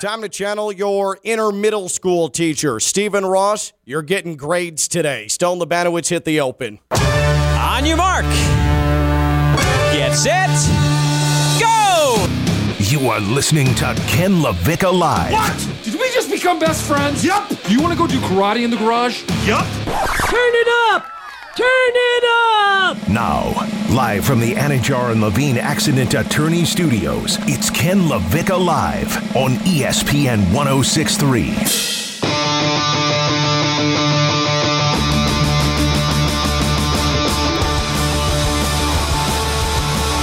Time to channel your inner middle school teacher. Stephen Ross, you're getting grades today. Stone Labanowitz hit the open. On your mark. Get set. Go! You are listening to Ken LaVicka Live. What? Did we just become best friends? Yup. You want to go do karate in the garage? Yup. Turn it up! Turn it up! Now, live from the Anidjar and Levine Accident Attorney Studios, it's Ken LaVicka Live on ESPN 1063.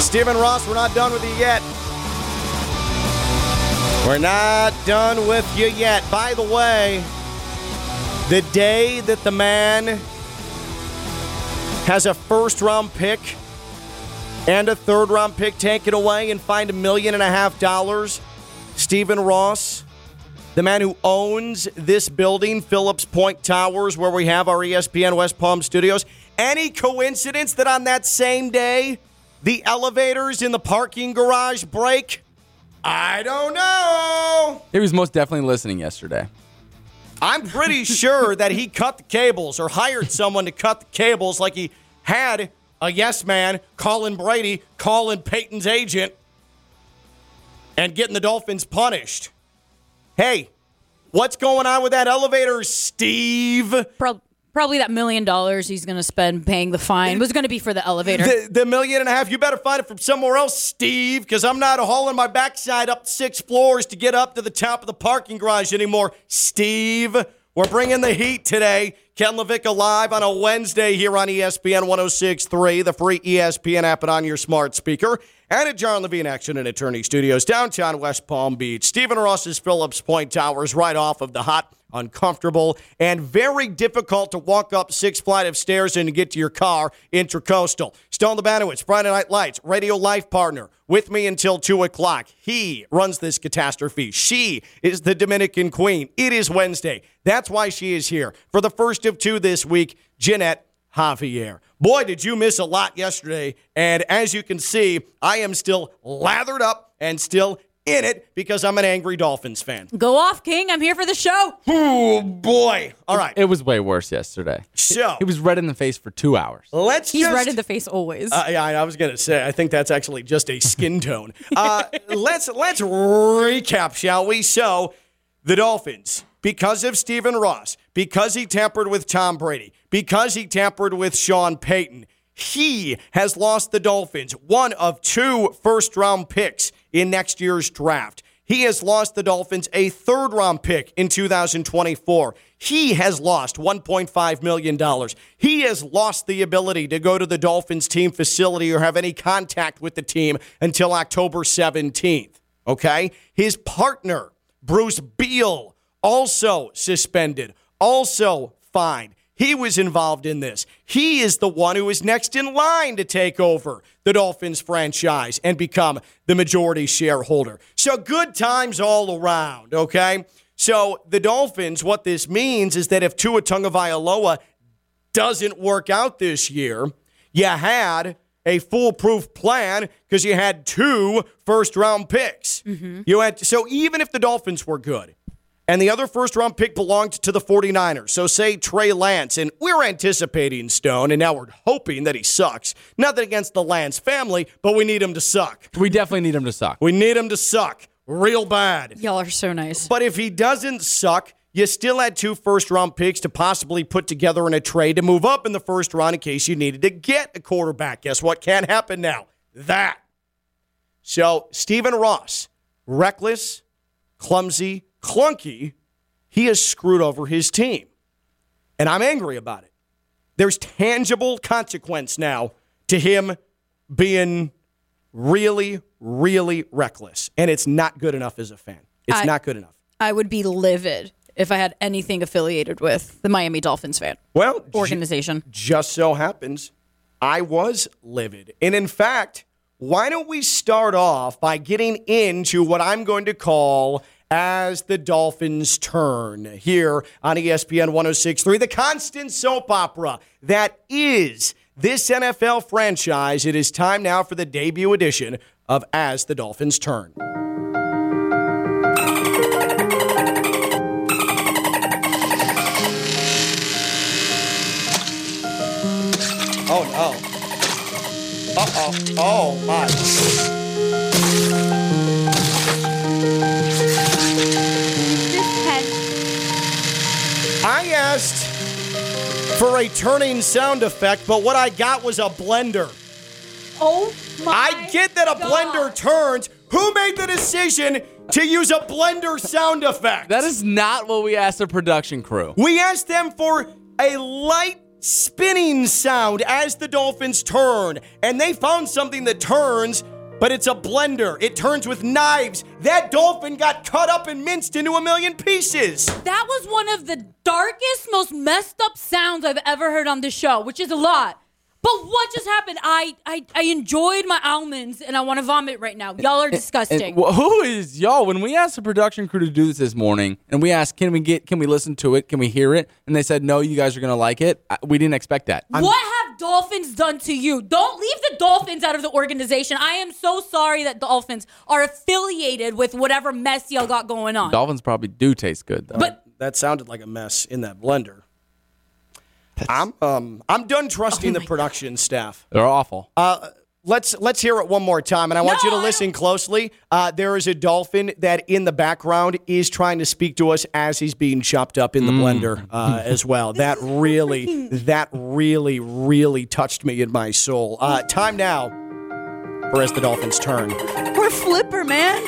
Stephen Ross, we're not done with you yet. We're not done with you yet. By the way, the day that the man has a first round pick and a third round pick taken away and fined a million and a half dollars, Stephen Ross, the man who owns this building, Phillips Point Towers, where we have our ESPN West Palm studios, any coincidence that on that same day, the elevators in the parking garage break? I don't know. He was most definitely listening yesterday. I'm pretty sure that he cut the cables or hired someone to cut the cables like he had a yes man, Colin Brady, calling Peyton's agent and getting the Dolphins punished. Hey, what's going on with that elevator, Steve? Pro- probably that million dollars he's going to spend paying the fine was going to be for the elevator. The, the million and a half, you better find it from somewhere else, Steve, because I'm not hauling my backside up six floors to get up to the top of the parking garage anymore, Steve. We're bringing the heat today. Ken LaVicka live on a Wednesday here on ESPN 1063, the free ESPN app and on your smart speaker. And at John Levine Action and Attorney Studios, downtown West Palm Beach. Stephen Ross's Phillips Point Towers, right off of the hot uncomfortable, and very difficult to walk up six flight of stairs and get to your car, Intracoastal. Stone Labanowitz, Friday Night Lights, Radio Life Partner, with me until 2 o'clock. He runs this catastrophe. She is the Dominican Queen. It is Wednesday. That's why she is here. For the first of two this week, Jeanette Javier. Boy, did you miss a lot yesterday. And as you can see, I am still lathered up and still in it because I'm an angry Dolphins fan. Go off, King. I'm here for the show. Oh, boy. All right. It was way worse yesterday. So, He was red in the face for two hours. let's He's just, red in the face always. Uh, yeah, I was gonna say. I think that's actually just a skin tone. Uh, let's let's recap, shall we? So, the Dolphins, because of Stephen Ross, because he tampered with Tom Brady, because he tampered with Sean Payton, he has lost the Dolphins one of two first round picks in next year's draft. He has lost the Dolphins a third round pick in 2024. He has lost $1.5 million. He has lost the ability to go to the Dolphins team facility or have any contact with the team until October 17th. Okay? His partner, Bruce Beal, also suspended, also fined. He was involved in this. He is the one who is next in line to take over the Dolphins franchise and become the majority shareholder. So good times all around, okay? So the Dolphins, what this means is that if Tua Tagovailoa doesn't work out this year, you had a foolproof plan because you had two first round picks. Mm-hmm. You had so even if the Dolphins were good, and the other first round pick belonged to the 49ers. So say Trey Lance, and we're anticipating Stone, and now we're hoping that he sucks. Nothing against the Lance family, but we need him to suck. We definitely need him to suck. We need him to suck real bad. Y'all are so nice. But if he doesn't suck, you still had two first round picks to possibly put together in a trade to move up in the first round in case you needed to get a quarterback. Guess what can't happen now? That. So, Stephen Ross, reckless, clumsy, clunky, he has screwed over his team. And I'm angry about it. There's tangible consequence now to him being really, really reckless. And it's not good enough as a fan. It's I- not good enough. I would be livid if I had anything affiliated with the Miami Dolphins fan Well, j- organization. just so happens I was livid. And in fact, why don't we start off by getting into what I'm going to call as the Dolphins turn here on ESPN 1063, the constant soap opera that is this NFL franchise. It is time now for the debut edition of As the Dolphins Turn. Oh no. Uh oh. Oh my. For a turning sound effect, but what I got was a blender. Oh my. I get that a God. blender turns. Who made the decision to use a blender sound effect? That is not what we asked the production crew. We asked them for a light spinning sound as the dolphins turn, and they found something that turns, but it's a blender. It turns with knives. That dolphin got cut up and minced into a million pieces. That was one of the darkest, most messed up sounds I've ever heard on this show, which is a lot. But what just happened? I I, I enjoyed my almonds and I want to vomit right now. Y'all are disgusting. And wh- who is y'all? When we asked the production crew to do this this morning, and we asked, "Can we get? Can we listen to it? Can we hear it?" And they said, "No, you guys are gonna like it." I- We didn't expect that. what have dolphins done to you? Don't leave the dolphins out of the organization. I am so sorry that dolphins are affiliated with whatever mess y'all got going on. Dolphins probably do taste good though. but That sounded like a mess in that blender. I'm um I'm done trusting the production staff. they're awful. Uh, let's let's hear it one more time, and I want No, you to listen closely. Uh, there is a dolphin that in the background is trying to speak to us as he's being chopped up in the blender uh, as well. That really, that really, really touched me in my soul. Uh, time now for as the dolphins turn. we're flipper, man.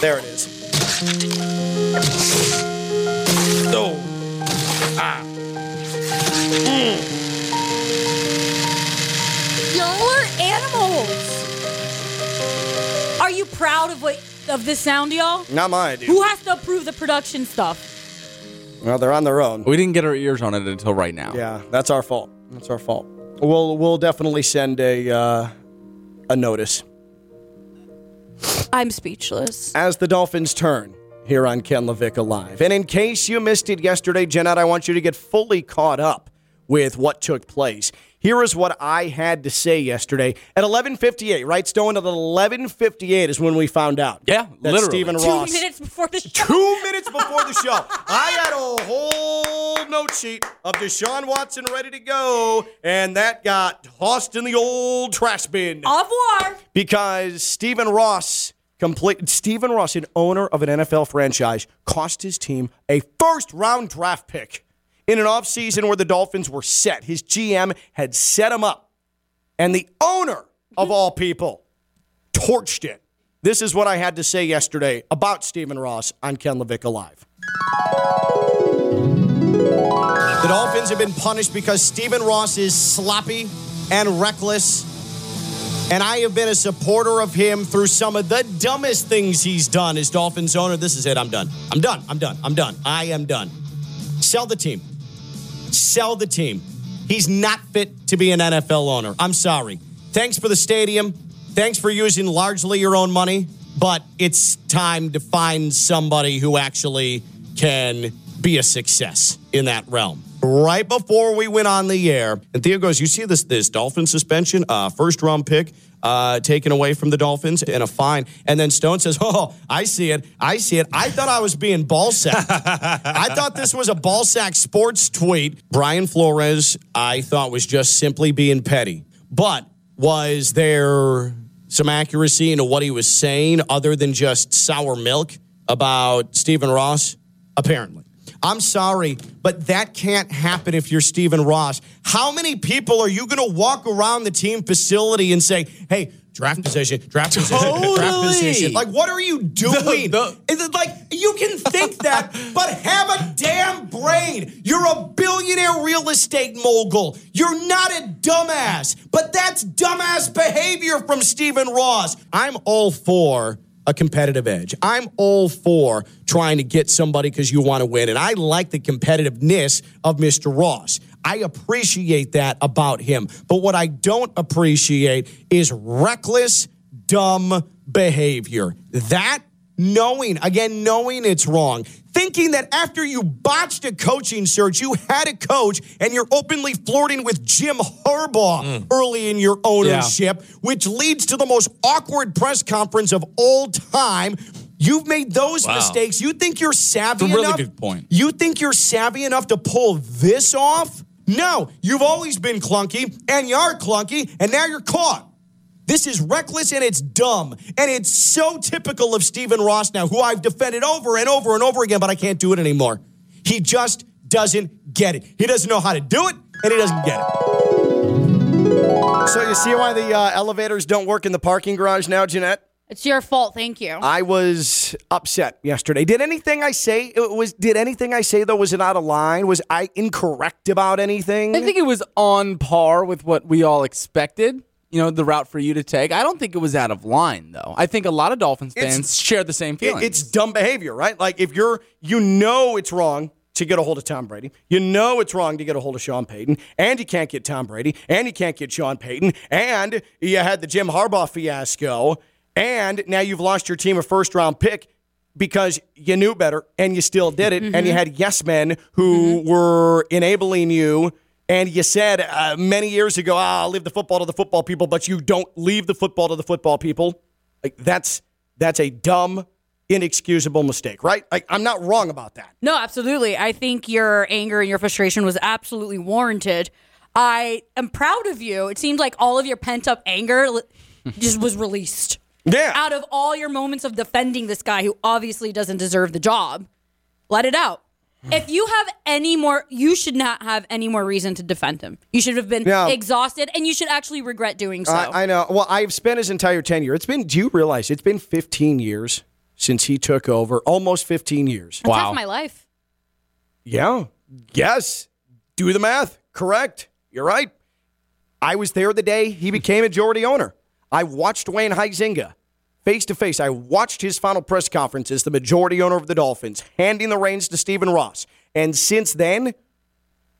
There it is. Oh. Ah. Y'all are animals. Are you proud of what of this sound, y'all? Not mine, dude. Who has to approve the production stuff? Well, they're on their own. we didn't get our ears on it until right now. Yeah, that's our fault. That's our fault. We'll we'll definitely send a uh, a notice I'm speechless. as the Dolphins turn here on Ken LaVicka Live. And in case you missed it yesterday, Jeanette, I want you to get fully caught up with what took place. Here is what I had to say yesterday at 11:58. Right, Stone at 11:58 is when we found out. Yeah, that literally. Stephen Two Ross. minutes before the show. Two minutes before the show, I had a whole note sheet of Deshaun Watson ready to go, and that got tossed in the old trash bin Au revoir. because Stephen Ross complete Stephen Ross, an owner of an NFL franchise, cost his team a first round draft pick in an offseason where the Dolphins were set. His GM had set him up, and the owner of mm-hmm. all people torched it. This is what I had to say yesterday about Stephen Ross on Ken LaVicka Live. The Dolphins have been punished because Stephen Ross is sloppy and reckless and I have been a supporter of him through some of the dumbest things he's done as Dolphins owner. This is it. I'm done. I'm done. I'm done. I'm done. I am done. Sell the team. Sell the team. He's not fit to be an NFL owner. I'm sorry. Thanks for the stadium. Thanks for using largely your own money, but it's time to find somebody who actually can be a success in that realm. Right before we went on the air, and Theo goes, "You see this this Dolphin suspension, uh, first round pick uh, taken away from the Dolphins and a fine." And then Stone says, "Oh, I see it. I see it. I thought I was being ball sacked. I thought this was a ball sack sports tweet." Brian Flores, I thought was just simply being petty, but was there some accuracy into what he was saying other than just sour milk about Stephen Ross? Apparently. I'm sorry, but that can't happen if you're Stephen Ross. How many people are you going to walk around the team facility and say, hey, draft position, draft position, draft position? Like, what are you doing? the- Is it like, you can think that, but have a damn brain. You're a billionaire real estate mogul. You're not a dumbass, but that's dumbass behavior from Stephen Ross. I'm all for a competitive edge. I'm all for trying to get somebody because you want to win. And I like the competitiveness of Mr. Ross. I appreciate that about him. But what I don't appreciate is reckless, dumb behavior. That knowing, again, knowing it's wrong, thinking that after you botched a coaching search, you had a coach and you're openly flirting with Jim Harbaugh mm. early in your ownership, which leads to the most awkward press conference of all time. You've made those Wow. mistakes. You think you're savvy It's a really enough? good point. You think you're savvy enough to pull this off? No, you've always been clunky, and you are clunky, and now you're caught. This is reckless and it's dumb. And it's so typical of Stephen Ross now, who I've defended over and over and over again, but I can't do it anymore. He just doesn't get it. He doesn't know how to do it, and he doesn't get it. So you see why the uh, elevators don't work in the parking garage now, Jeanette? It's your fault. Thank you. I was upset yesterday. Did anything I say it was did anything I say though was it out of line? Was I incorrect about anything? I think it was on par with what we all expected. You know, the route for you to take. I don't think it was out of line, though. I think a lot of Dolphins It's- fans share the same feeling. it's dumb behavior, right? Like if you're you know it's wrong to get a hold of Tom Brady. You know it's wrong to get a hold of Sean Payton, and you can't get Tom Brady, and you can't get Sean Payton, and you had the Jim Harbaugh fiasco, and now you've lost your team a first round pick because you knew better and you still did it, and you mm-hmm. had yes men who mm-hmm. were enabling you. And you said uh, many years ago, "Ah, I'll leave the football to the football people, but you don't leave the football to the football people. Like that's that's a dumb, inexcusable mistake, right? Like I'm not wrong about that. No, absolutely. I think your anger and your frustration was absolutely warranted. I am proud of you. It seemed like all of your pent up anger just was released. Yeah. Out of all your moments of defending this guy who obviously doesn't deserve the job, let it out. If you have any more, you should not have any more reason to defend him. You should have been Yeah. exhausted and you should actually regret doing so. I, I know. Well, I've spent his entire tenure. It's been. Do you realize it's been 15 years since he took over? Almost 15 years. That's half my life. Yeah. Yes. Do the math. Correct. You're right. I was there the day he became majority owner. I watched Wayne Huizinga face to face. I watched his final press conference as the majority owner of the Dolphins, handing the reins to Stephen Ross. And since then,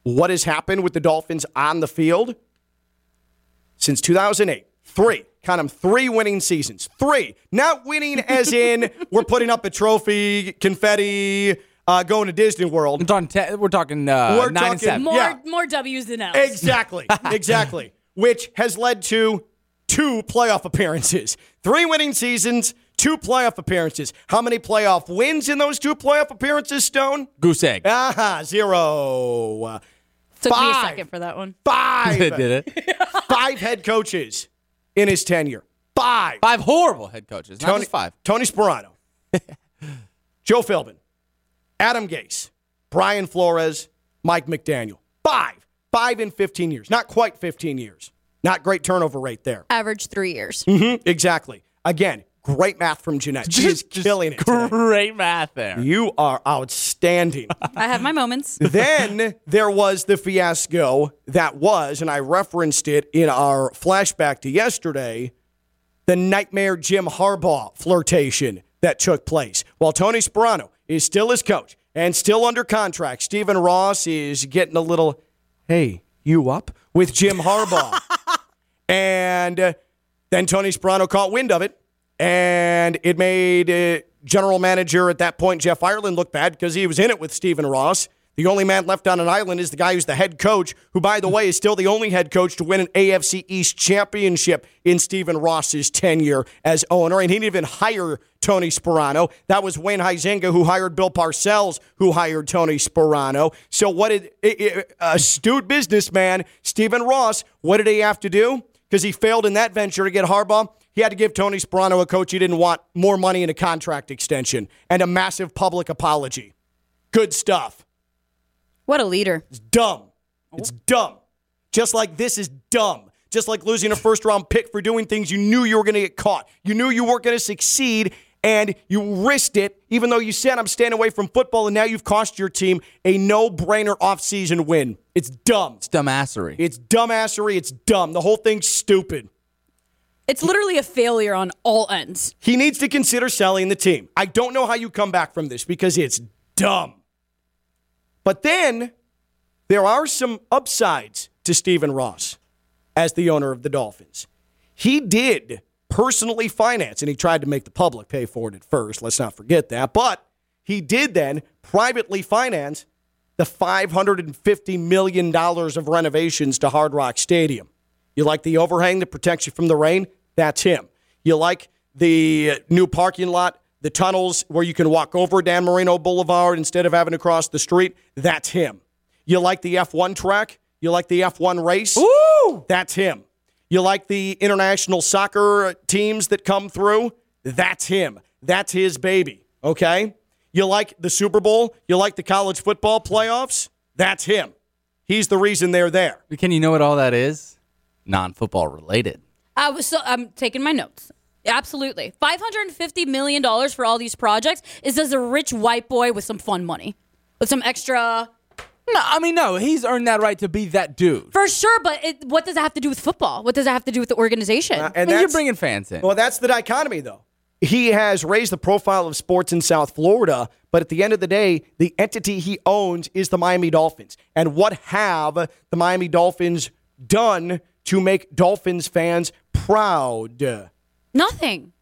what has happened with the Dolphins on the field? Since 2008, three, count them, three winning seasons. Three. Not winning as in we're putting up a trophy, confetti, uh, going to Disney World. we're talking, te- we're talking uh, We're nine and seven. More Yeah. more W's than L's. Exactly. exactly. Which has led to two playoff appearances. Three winning seasons, two playoff appearances. How many playoff wins in those two playoff appearances, Stone? Goose egg. Ah, zero. Uh, Took me a second for that one. Five. Did it? Five head coaches in his tenure. Five. Five horrible head coaches, not Tony, just five. Tony Sparano, Joe Philbin, Adam Gase, Brian Flores, Mike McDaniel. Five. Five in 15 years. Not quite 15 years. Not great turnover rate there. Average three years. Mm-hmm, exactly. Again, great math from Jeanette. She is killing it. today. Great math there. You are outstanding. I have my moments. then there was the fiasco that was, and I referenced it in our flashback to yesterday, the nightmare Jim Harbaugh flirtation that took place. While Tony Sparano is still his coach and still under contract, Stephen Ross is getting a little, hey, you up with Jim Harbaugh. And uh, then Tony Sparano caught wind of it, and it made uh, general manager at that point, Jeff Ireland, look bad because he was in it with Stephen Ross. The only man left on an island is the guy who's the head coach, who, by the way, is still the only head coach to win an AFC East championship in Stephen Ross's tenure as owner. And he didn't even hire Tony Sparano. That was Wayne Huizinga who hired Bill Parcells, who hired Tony Sparano. So, what did i- astute businessman Stephen Ross? What did he have to do? Because he failed in that venture to get Harbaugh. He had to give Tony Sparano, a coach he didn't want, more money and a contract extension and a massive public apology. Good stuff. What a leader. It's dumb. It's dumb. Just like this is dumb. Just like losing a first round pick for doing things you knew you were going to get caught. You knew you weren't going to succeed and you risked it, even though you said, I'm staying away from football, and now you've cost your team a no brainer offseason win. It's dumb. It's dumbassery. It's dumbassery. It's dumb. The whole thing's stupid. It's literally a failure on all ends. He needs to consider selling the team. I don't know how you come back from this because it's dumb. But then there are some upsides to Stephen Ross as the owner of the Dolphins. He did personally finance, and he tried to make the public pay for it at first. Let's not forget that. But he did then privately finance the $550 million of renovations to Hard Rock Stadium. You like the overhang that protects you from the rain? That's him. You like the new parking lot the tunnels where you can walk over Dan Marino Boulevard instead of having to cross the street. That's him. You like the F1 track? You like the F1 race? Ooh! That's him. You like the international soccer teams that come through? That's him. That's his baby. Okay? You like the Super Bowl? You like the college football playoffs? That's him. He's the reason they're there. Can you know what all that is? Non-football related. I was so I'm taking my notes. Absolutely. $550 million for all these projects is as a rich white boy with some fun money. With some extra No, I mean no. He's earned that right to be that dude. for sure, but it, what does it have to do with football? What does it have to do with the organization? and And you're bringing fans in. Well, that's the dichotomy, though. He has raised the profile of sports in South Florida, but at the end of the day, the entity he owns is the Miami Dolphins. And what have the Miami Dolphins done to make Dolphins fans proud? Nothing.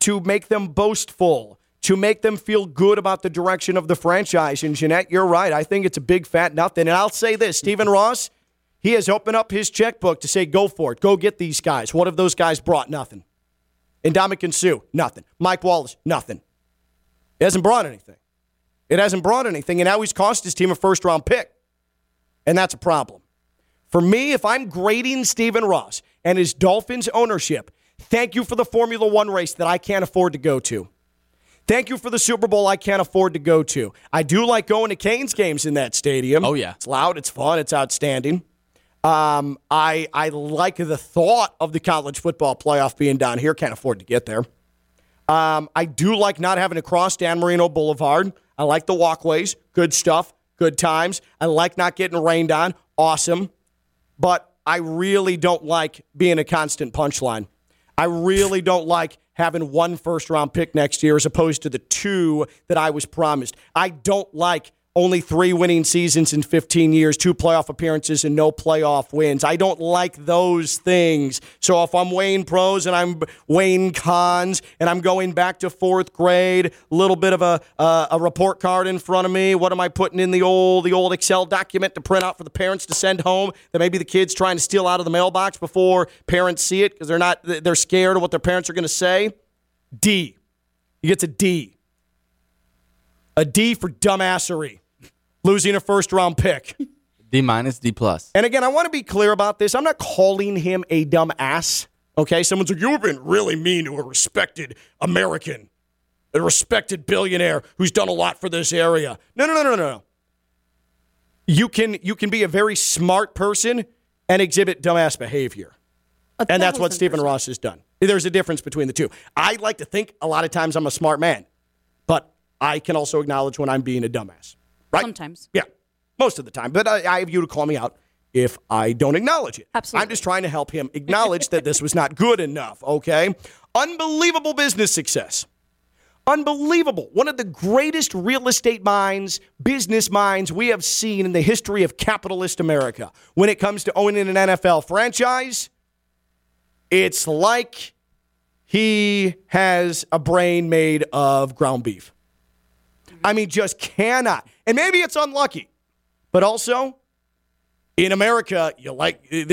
to make them boastful, to make them feel good about the direction of the franchise. And Jeanette, you're right. I think it's a big fat nothing. And I'll say this Stephen Ross, he has opened up his checkbook to say, go for it. Go get these guys. What have those guys brought? Nothing. And Ndamukong Suh, nothing. Mike Wallace, nothing. It hasn't brought anything. It hasn't brought anything. And now he's cost his team a first round pick. And that's a problem. For me, if I'm grading Stephen Ross and his Dolphins ownership, thank you for the Formula One race that I can't afford to go to. Thank you for the Super Bowl I can't afford to go to. I do like going to Canes games in that stadium. Oh, yeah. It's loud, it's fun, it's outstanding. Um, I I like the thought of the college football playoff being down here. Can't afford to get there. Um, I do like not having to cross Dan Marino Boulevard. I like the walkways. Good stuff. Good times. I like not getting rained on. Awesome. But I really don't like being a constant punchline. I really don't like having one first round pick next year as opposed to the two that I was promised. I don't like only three winning seasons in 15 years, two playoff appearances, and no playoff wins. I don't like those things. So if I'm weighing pros and I'm weighing cons and I'm going back to fourth grade, little bit of a, uh, a report card in front of me, what am I putting in the old, the old Excel document to print out for the parents to send home that maybe the kids trying to steal out of the mailbox before parents see it because they're not, they're scared of what their parents are going to say? D. He gets a D. A D for dumbassery, losing a first round pick. D minus, D plus. And again, I want to be clear about this. I'm not calling him a dumb ass. Okay, someone's like, you've been really mean to a respected American, a respected billionaire who's done a lot for this area. No, no, no, no, no. You can you can be a very smart person and exhibit dumbass behavior. And that's what Stephen Ross has done. There's a difference between the two. I like to think a lot of times I'm a smart man, but I can also acknowledge when I'm being a dumbass. Right? Sometimes. Yeah, most of the time. But I, I have you to call me out if I don't acknowledge it. Absolutely. I'm just trying to help him acknowledge that this was not good enough, okay? Unbelievable business success. Unbelievable. One of the greatest real estate minds, business minds we have seen in the history of capitalist America. When it comes to owning an NFL franchise, it's like he has a brain made of ground beef. I mean, just cannot. And maybe it's unlucky, but also in America, you like eh,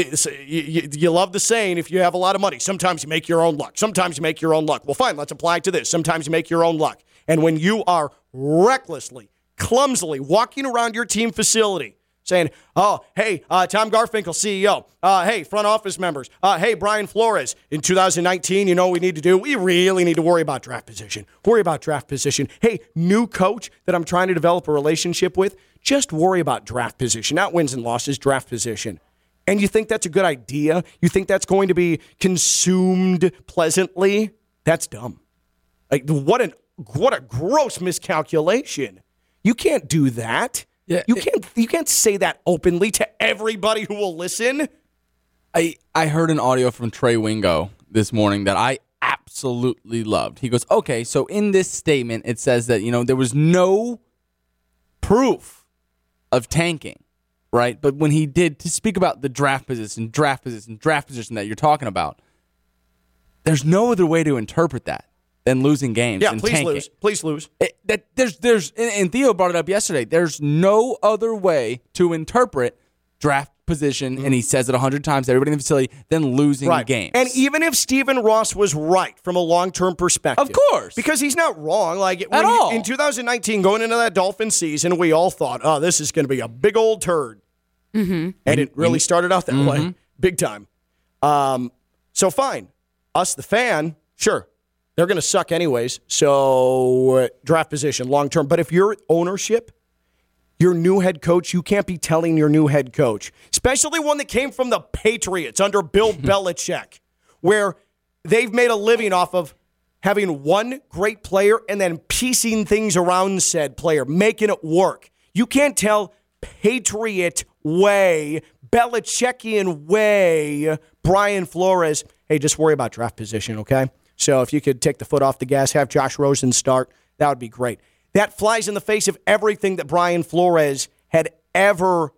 you, you love the saying: if you have a lot of money, sometimes you make your own luck. Sometimes you make your own luck. Well, fine, let's apply it to this. Sometimes you make your own luck. And when you are recklessly, clumsily walking around your team facility saying, "Oh, hey, uh, Tom Garfinkel, CEO. Uh, hey, front office members. Uh, hey, Brian Flores. In 2019, you know we need to do? We really need to worry about draft position. Worry about draft position. Hey, new coach that I'm trying to develop a relationship with. Just worry about draft position, not wins and losses. Draft position." And you think that's a good idea? You think that's going to be consumed pleasantly? That's dumb. Like what an what a gross miscalculation. You can't do that. Yeah, you can't you can't say that openly to everybody who will listen. I, I heard an audio from Trey Wingo this morning that I absolutely loved. He goes, okay, so in this statement, it says that, you know, there was no proof of tanking, right? But when he did to speak about the draft position, draft position, draft position that you're talking about, there's no other way to interpret that than losing games Yeah, please tanking. lose. Please lose. It, that there's there's and, Theo brought it up yesterday. There's no other way to interpret draft position, and he says it a hundred times everybody in the facility, than losing games. And even if Stephen Ross was right from a long term perspective, Of course. because he's not wrong. Like when all. in 2019, going into that Dolphin season, we all thought, "Oh, this is going to be a big old turd," mm-hmm. and it really started out that way, big time. Um, so fine, us the fan, sure, they're going to suck anyways. So uh, draft position long term, but if you're ownership your new head coach, you can't be telling your new head coach, especially one that came from the Patriots under Bill Belichick, where they've made a living off of having one great player and then piecing things around said player, making it work. You can't tell Patriot way, Belichickian way, Brian Flores, hey, just worry about draft position, okay? So if you could take the foot off the gas, have Josh Rosen start, that would be great. That flies in the face of everything that Brian Flores had ever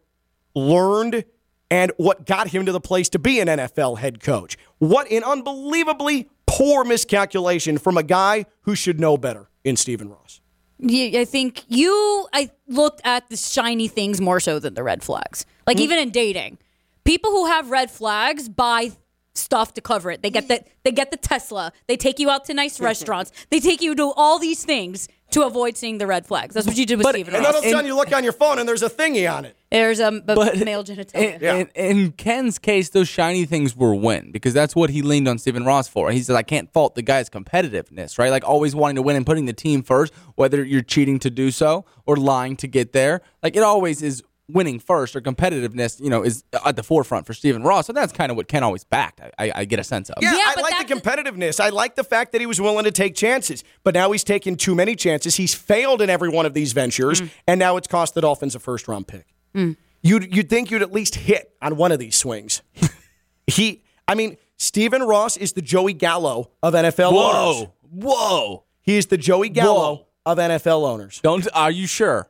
learned and what got him to the place to be an NFL head coach. What an unbelievably poor miscalculation from a guy who should know better in Stephen Ross. Yeah, I think you I looked at the shiny things more so than the red flags. Like hmm? even in dating, people who have red flags buy stuff to cover it. They get the they get the Tesla. They take you out to nice restaurants. They take you to all these things to avoid seeing the red flags. That's what you did with Stephen And then all Ross. of a sudden you look on your phone and there's a thingy on it. There's um, a, a But- male genitalia. In, in, in Ken's case, those shiny things were win because that's what he leaned on Stephen Ross for. He said, I can't fault the guy's competitiveness, right? Like always wanting to win and putting the team first, whether you're cheating to do so or lying to get there. Like it always is winning first or competitiveness, you know, is at the forefront for Stephen Ross. So that's kind of what Ken always backed. I, I, I get a sense of. Yeah, Yeah, I but like the competitiveness. I like the fact that he was willing to take chances. But now he's taken too many chances. He's failed in every one of these ventures, mm. and now it's cost the Dolphins a first round pick. Mm. You'd you'd think you'd at least hit on one of these swings. he, I mean, Stephen Ross is the Joey Gallo of NFL owners. Whoa, whoa! He is the Joey Gallo Whoa. of NFL owners. Don't. Are you sure?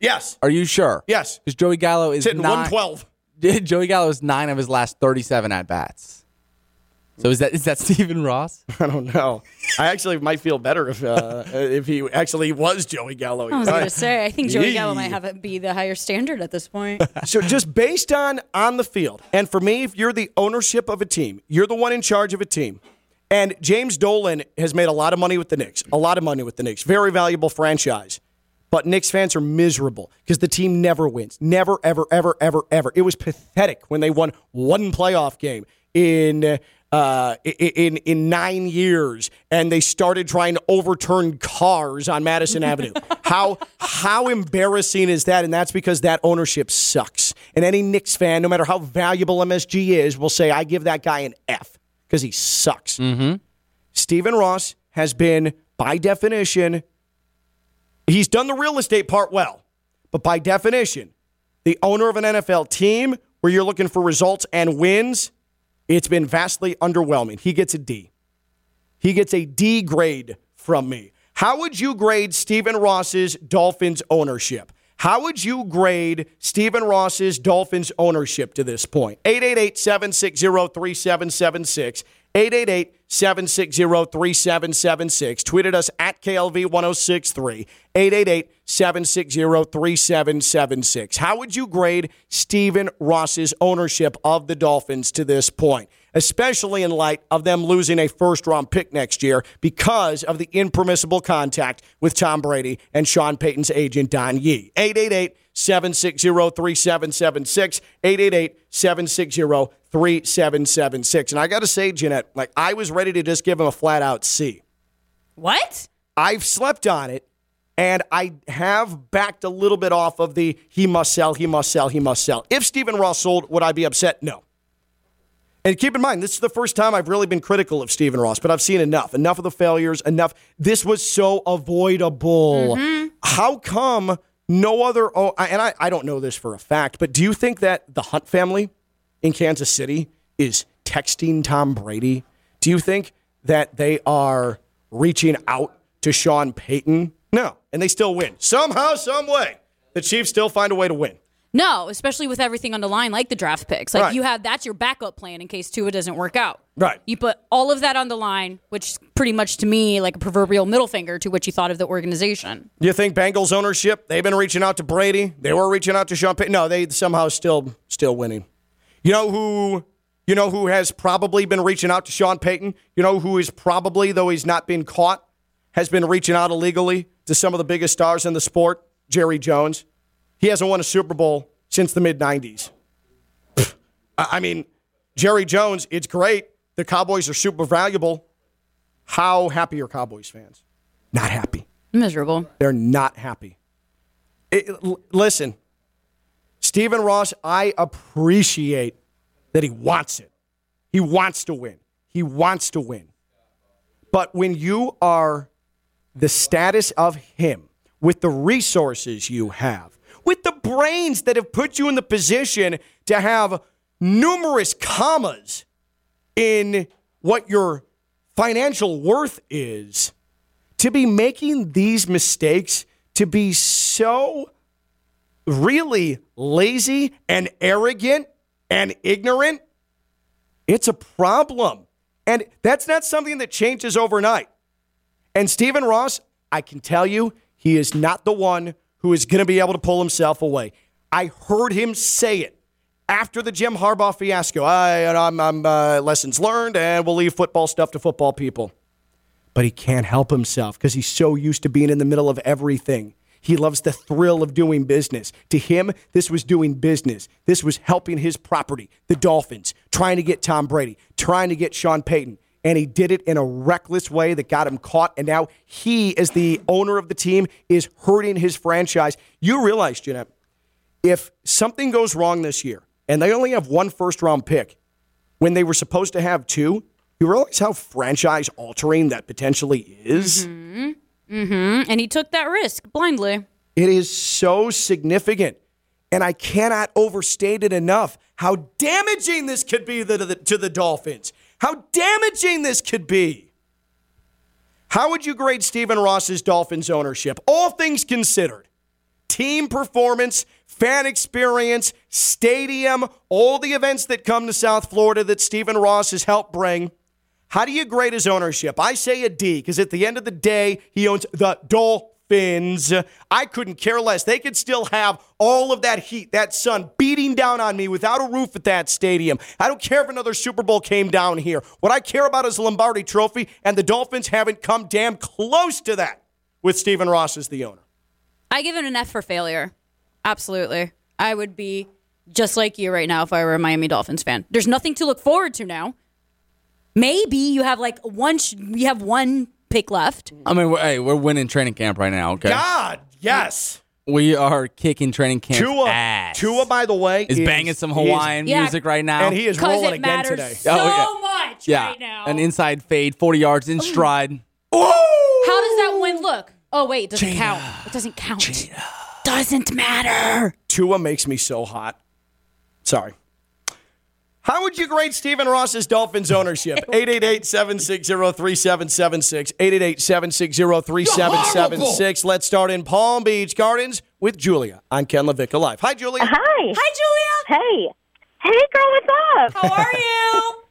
Yes, Are you sure? yes. Because Joey Gallo is hitting nine- 112. Joey Gallo is nine of his last thirty-seven at bats. So is that is that Stephen Ross? I don't know. I actually might feel better if uh, if he actually was Joey Gallo. I was going to say, I think Joey Gallo might have it be the higher standard at this point. So just based on on the field, and for me, if you're the ownership of a team, you're the one in charge of a team. And James Dolan has made a lot of money with the Knicks, a lot of money with the Knicks, very valuable franchise. But Knicks fans are miserable because the team never wins, never, ever, ever, ever, ever. It was pathetic when they won one playoff game in. Uh, in in nine years, and they started trying to overturn cars on Madison Avenue. How how embarrassing is that? And that's because that ownership sucks. And any Knicks fan, no matter how valuable MSG is, will say, "I give that guy an F because he sucks." Mm-hmm. Stephen Ross has been, by definition, he's done the real estate part well, but by definition, the owner of an NFL team where you're looking for results and wins, it's been vastly underwhelming. He gets a D. He gets a D grade from me. How would you grade Stephen Ross's Dolphins ownership? How would you grade Stephen Ross's Dolphins ownership to this point? 888 760 3776. 888 760 3776. Tweeted us at KLV 1063. 888 760 3776. How would you grade Stephen Ross's ownership of the Dolphins to this point? Especially in light of them losing a first round pick next year because of the impermissible contact with Tom Brady and Sean Payton's agent, Don Yee. 888 760 3776. 888 760 3776. And I got to say, Jeanette, like I was ready to just give him a flat out C. what? I've slept on it, and I have backed a little bit off of the he must sell, he must sell, he must sell. If Stephen Ross sold, would I be upset? No. And keep in mind, this is the first time I've really been critical of Stephen Ross, but I've seen enough. Enough of the failures, enough. This was so avoidable. Mm-hmm. How come no other, oh, and I, I don't know this for a fact, but do you think that the Hunt family in Kansas City is texting Tom Brady? Do you think that they are reaching out to Sean Payton? No, and they still win. Somehow, some way, the Chiefs still find a way to win. No, especially with everything on the line, like the draft picks. Like Right. you have that's your backup plan in case Tua doesn't work out. Right. You put all of that on the line, which pretty much to me like a proverbial middle finger to what you thought of the organization. You think Bengals ownership? They've been reaching out to Brady. They were reaching out to Sean Payton. No, they somehow still still winning. You know who? You know who has probably been reaching out to Sean Payton? You know who is probably, though he's not been caught, has been reaching out illegally to some of the biggest stars in the sport? Jerry Jones. He hasn't won a Super Bowl since the mid '90s. I mean, Jerry Jones. It's great. The Cowboys are super valuable. How happy are Cowboys fans? Not happy. Miserable. They're not happy. It- l- listen, Stephen Ross, I appreciate that he wants it. He wants to win. He wants to win. But when you are the status of him, with the resources you have, with the brains that have put you in the position to have numerous commas in what your financial worth is, to be making these mistakes, to be so really lazy and arrogant and ignorant, it's a problem. And that's not something that changes overnight. And Stephen Ross, I can tell you, he is not the one who is going to be able to pull himself away. I heard him say it after the Jim Harbaugh fiasco. I, I'm, I'm uh, lessons learned, and we'll leave football stuff to football people but he can't help himself because he's so used to being in the middle of everything. He loves the thrill of doing business. To him, this was doing business. This was helping his property, the Dolphins, trying to get Tom Brady, trying to get Sean Payton. And he did it in a reckless way that got him caught. And now he, as the owner of the team, is hurting his franchise. You realize, Jeanette, if something goes wrong this year and they only have one first round pick when they were supposed to have two, you realize how franchise altering that potentially is? mm-hmm And he took that risk blindly. It is so significant. And I cannot overstate it enough how damaging this could be to the, to the Dolphins. How damaging this could be. How would you grade Stephen Ross's Dolphins ownership? All things considered team performance, fan experience, stadium, all the events that come to South Florida that Stephen Ross has helped bring. How do you grade his ownership? I say a D because at the end of the day, he owns the Dolphins. I couldn't care less. They could still have all of that heat, that sun beating down on me without a roof at that stadium. I don't care if another Super Bowl came down here. What I care about is the Lombardi Trophy, and the Dolphins haven't come damn close to that with Stephen Ross as the owner. I give it an F for failure. Absolutely. I would be just like you right now if I were a Miami Dolphins fan. There's nothing to look forward to now. Maybe you have like one you have one pick left. I mean, we're, hey, we're winning training camp right now. Okay, God, yes. we are kicking training camp Tua, ass. Tua, by the way, is banging some is- Hawaiian Yeah. music right now, and he is rolling it again today. Oh, so Oh, much yeah, right now. an inside fade, forty yards in oh. stride. How does that win look? Oh wait, it doesn't count. It doesn't count. Doesn't matter. Tua makes me so hot. Sorry. How would you grade Stephen Ross's Dolphins ownership? 888-760-3776. 888-760-3776. Let's start in Palm Beach Gardens with Julia on Ken LaVicka Live. Hi, Julia. Hi. Hi, Julia. Hey. Hey, girl, what's up? How are you?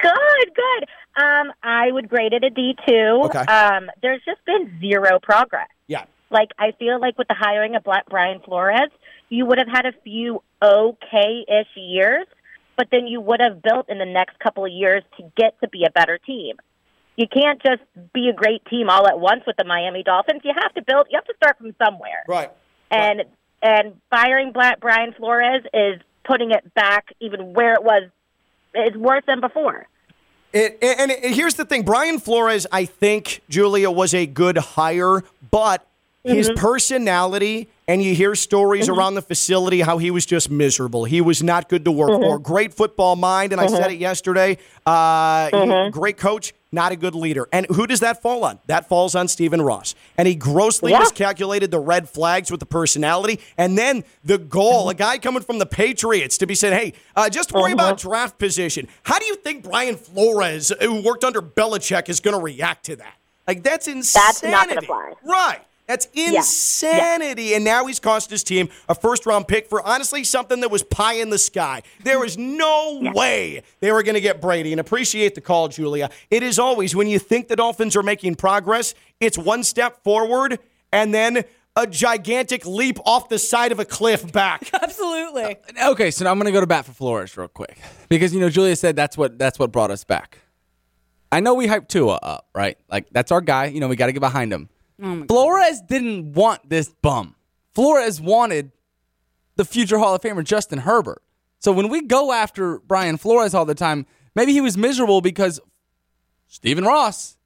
Good, good. Um, I would grade it a D two. Okay. Um, there's just been zero progress. Yeah. Like I feel like with the hiring of Brian Flores, you would have had a few okay-ish years, but then you would have built in the next couple of years to get to be a better team. You can't just be a great team all at once with the Miami Dolphins. You have to build. You have to start from somewhere. Right. and and firing Brian Flores is putting it back even where it was is worse than before. It, and, and here's the thing Brian Flores, I think, Julia, was a good hire, but his mm-hmm. personality, and you hear stories mm-hmm. around the facility how he was just miserable. He was not good to work for. Mm-hmm. Great football mind, and I said it yesterday. Uh, he- great coach, not a good leader. And who does that fall on? That falls on Stephen Ross. And he grossly Yeah. miscalculated the red flags with the personality. And then the goal, a guy coming from the Patriots to be said, hey, uh, just worry about draft position. How do you think Brian Flores, who worked under Belichick, is going to react to that? Like, that's insanity. That's not gonna fly. Right. That's insanity. And now he's cost his team a first round pick for honestly something that was pie in the sky. There was no way they were going to get Brady. And appreciate the call, Julia. It is always when you think the Dolphins are making progress, it's one step forward and then a gigantic leap off the side of a cliff back. Absolutely. Uh, okay, so now I'm gonna go to bat for Flores real quick because you know Julia said that's what that's what brought us back. I know we hyped Tua up, right? Like that's our guy. You know we got to get behind him. Oh Flores didn't want this bum. Flores wanted the future Hall of Famer Justin Herbert. So when we go after Brian Flores all the time, maybe he was miserable because Stephen Ross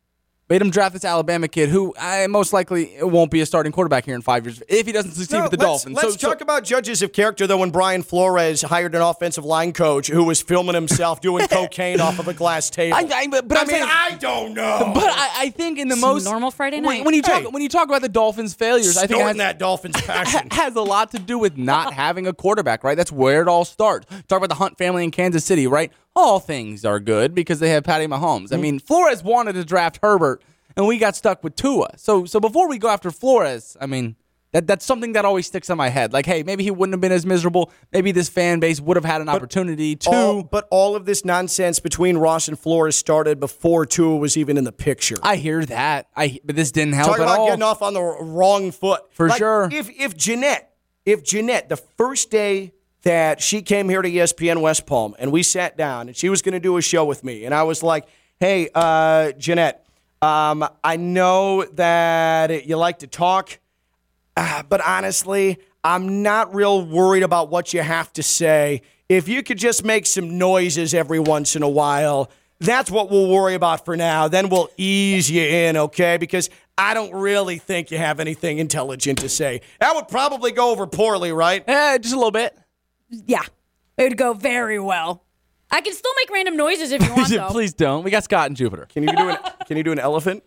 made him draft this Alabama kid who I most likely won't be a starting quarterback here in five years if he doesn't succeed No, with the let's, Dolphins. Let's So- so- talk about judges of character, though. When Brian Flores hired an offensive line coach who was filming himself doing cocaine off of a glass table. I- I- but- but I I'm mean, saying- I don't know. But I, I think in the Some most normal Friday night. when, you talk Hey. when you talk about the Dolphins' failures, I think has, that Dolphins passion. has a lot to do with not having a quarterback. Right, that's where it all starts. Talk about the Hunt family in Kansas City. Right, all things are good because they have Patty Mahomes. I mm. mean, Flores wanted to draft Herbert, and we got stuck with Tua. So so before we go after Flores, I mean. That, that's something that always sticks in my head. Like, hey, maybe he wouldn't have been as miserable. Maybe this fan base would have had an opportunity to. all, but all of this nonsense between Ross and Flores started before Tua was even in the picture. I hear that. I but this didn't help Talk at about all. getting off on the wrong foot. For Like, sure. If if Jeanette, if Jeanette, the first day that she came here to ESPN West Palm and we sat down and she was going to do a show with me, and I was like, "Hey, uh, Jeanette, um, I know that you like to talk, uh, but honestly, I'm not real worried about what you have to say. If you could just make some noises every once in a while." That's what we'll worry about for now. Then we'll ease you in, okay? Because I don't really think you have anything intelligent to say. That would probably go over poorly, right? Eh, just a little bit. Yeah. It would go very well. I can still make random noises if you want, though. Please don't. We got Scott and Jupiter. Can you do an Can you do an elephant?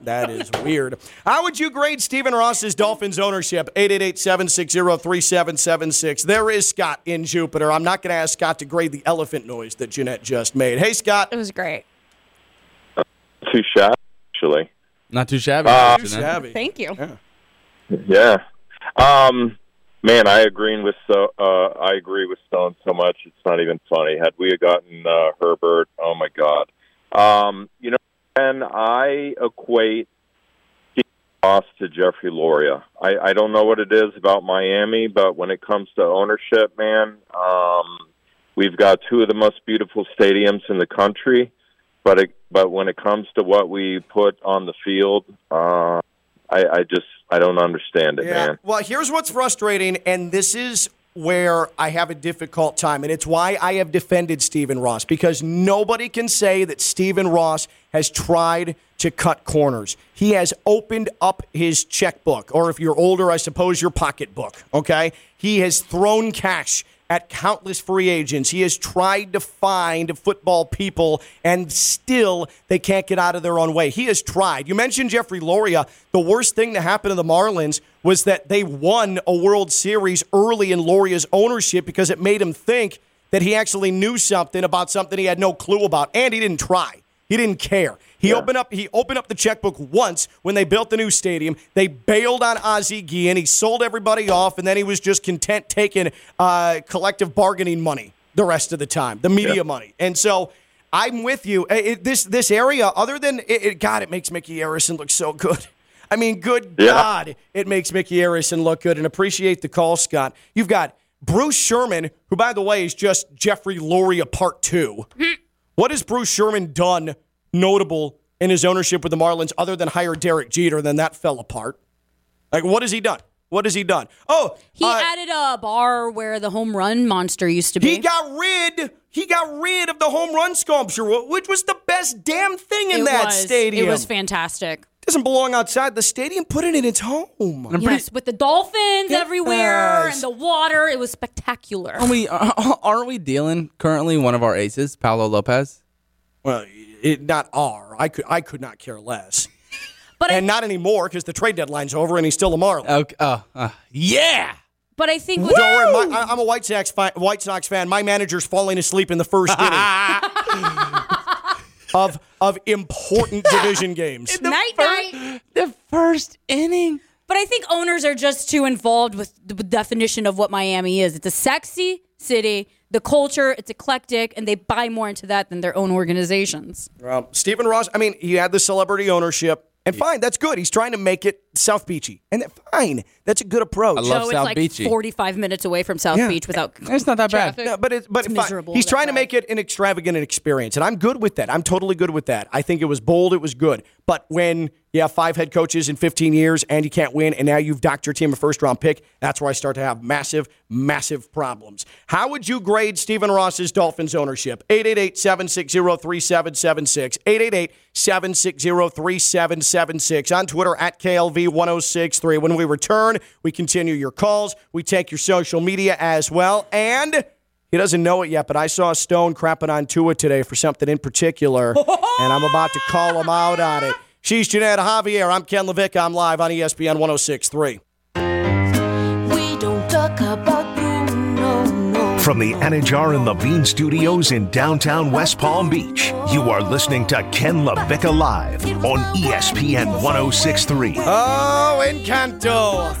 That is weird. How would you grade Stephen Ross's Dolphins ownership? 888-760-3776. There is Scott in Jupiter. I'm not going to ask Scott to grade the elephant noise that Jeanette just made. Hey, Scott. It was great. too shabby, actually. Not too shabby. Too shabby. Thank you. Yeah. Um, man, I agree with so. Uh, I agree with Stone so much. It's not even funny. Had we gotten uh, Herbert, oh my God. Um, you know, and I equate Ross to Jeffrey Loria. I, I don't know what it is about Miami, but when it comes to ownership, man, um, we've got two of the most beautiful stadiums in the country. But it, but when it comes to what we put on the field, uh, I, I just I don't understand it, Yeah. man. Well, here's what's frustrating, and this is where I have a difficult time, and it's why I have defended Stephen Ross because nobody can say that Stephen Ross has tried to cut corners. He has opened up his checkbook, or if you're older, I suppose your pocketbook. Okay, he has thrown cash at countless free agents. He has tried to find football people, and still they can't get out of their own way. He has tried. You mentioned Jeffrey Loria. The worst thing to happen to the Marlins was that they won a World Series early in Loria's ownership because it made him think that he actually knew something about something he had no clue about, and he didn't try. He didn't care. He opened up. He opened up the checkbook once when they built the new stadium. They bailed on Ozzie Guillen. He sold everybody off, and then he was just content taking uh, collective bargaining money the rest of the time, the media money. And so I'm with you. It, this this area, other than it, it, God, it makes Micky Arison look so good. I mean, good Yeah. God, it makes Micky Arison look good. And appreciate the call, Scott. You've got Bruce Sherman, who, by the way, is just Jeffrey Loria Part Two. What has Bruce Sherman done notable in his ownership with the Marlins other than hire Derek Jeter? Then that fell apart. Like, what has he done? What has he done? Oh, He uh, added a bar where the home run monster used to be. he got rid. He got rid of the home run sculpture, which was the best damn thing in it that was, stadium. It was fantastic. Doesn't belong outside the stadium. Put it in its home. yes, with the dolphins everywhere Yes. and the water, it was spectacular. Aren't we, aren't we dealing currently one of our aces, Pablo Lopez? Well, it, not R. I could. I could not care less. But and I, not anymore because the trade deadline's over and he's still a Marlin. Okay. Oh, uh, yeah. but I think Don't worry, my, I, I'm a White Sox, fan, White Sox fan. My manager's falling asleep in the first inning of of important division games. night night. The first inning. But I think owners are just too involved with the definition of what Miami is. It's a sexy city, the culture, it's eclectic, and they buy more into that than their own organizations. Well, Stephen Ross, I mean, he had the celebrity ownership. And fine, that's good. He's trying to make it South Beachy. And fine, that's a good approach. I love so it's South like Beachy. 45 minutes away from South Yeah. Beach without It's not that bad. No, but it's but It's fine. miserable, He's trying to make it an extravagant experience, and I'm good with that. I'm totally good with that. I think it was bold. It was good. But when you have five head coaches in 15 years and you can't win, and now you've docked your team a first round pick, that's where I start to have massive, massive problems. How would you grade Stephen Ross's Dolphins ownership? 888 760 3776. 888 760 3776. On Twitter at KLV1063. When we return, we continue your calls. We take your social media as well. And he doesn't know it yet, but I saw Stone crapping on Tua today for something in particular, and I'm about to call him out on it. She's Jeanette Javier. I'm Ken LaVicka. I'm live on ESPN 1063. We don't talk about Bruno, no. From the Anidjar and Levine studios in downtown West Palm Beach, you are listening to Ken LaVicka Live on ESPN 1063. Oh, Encanto.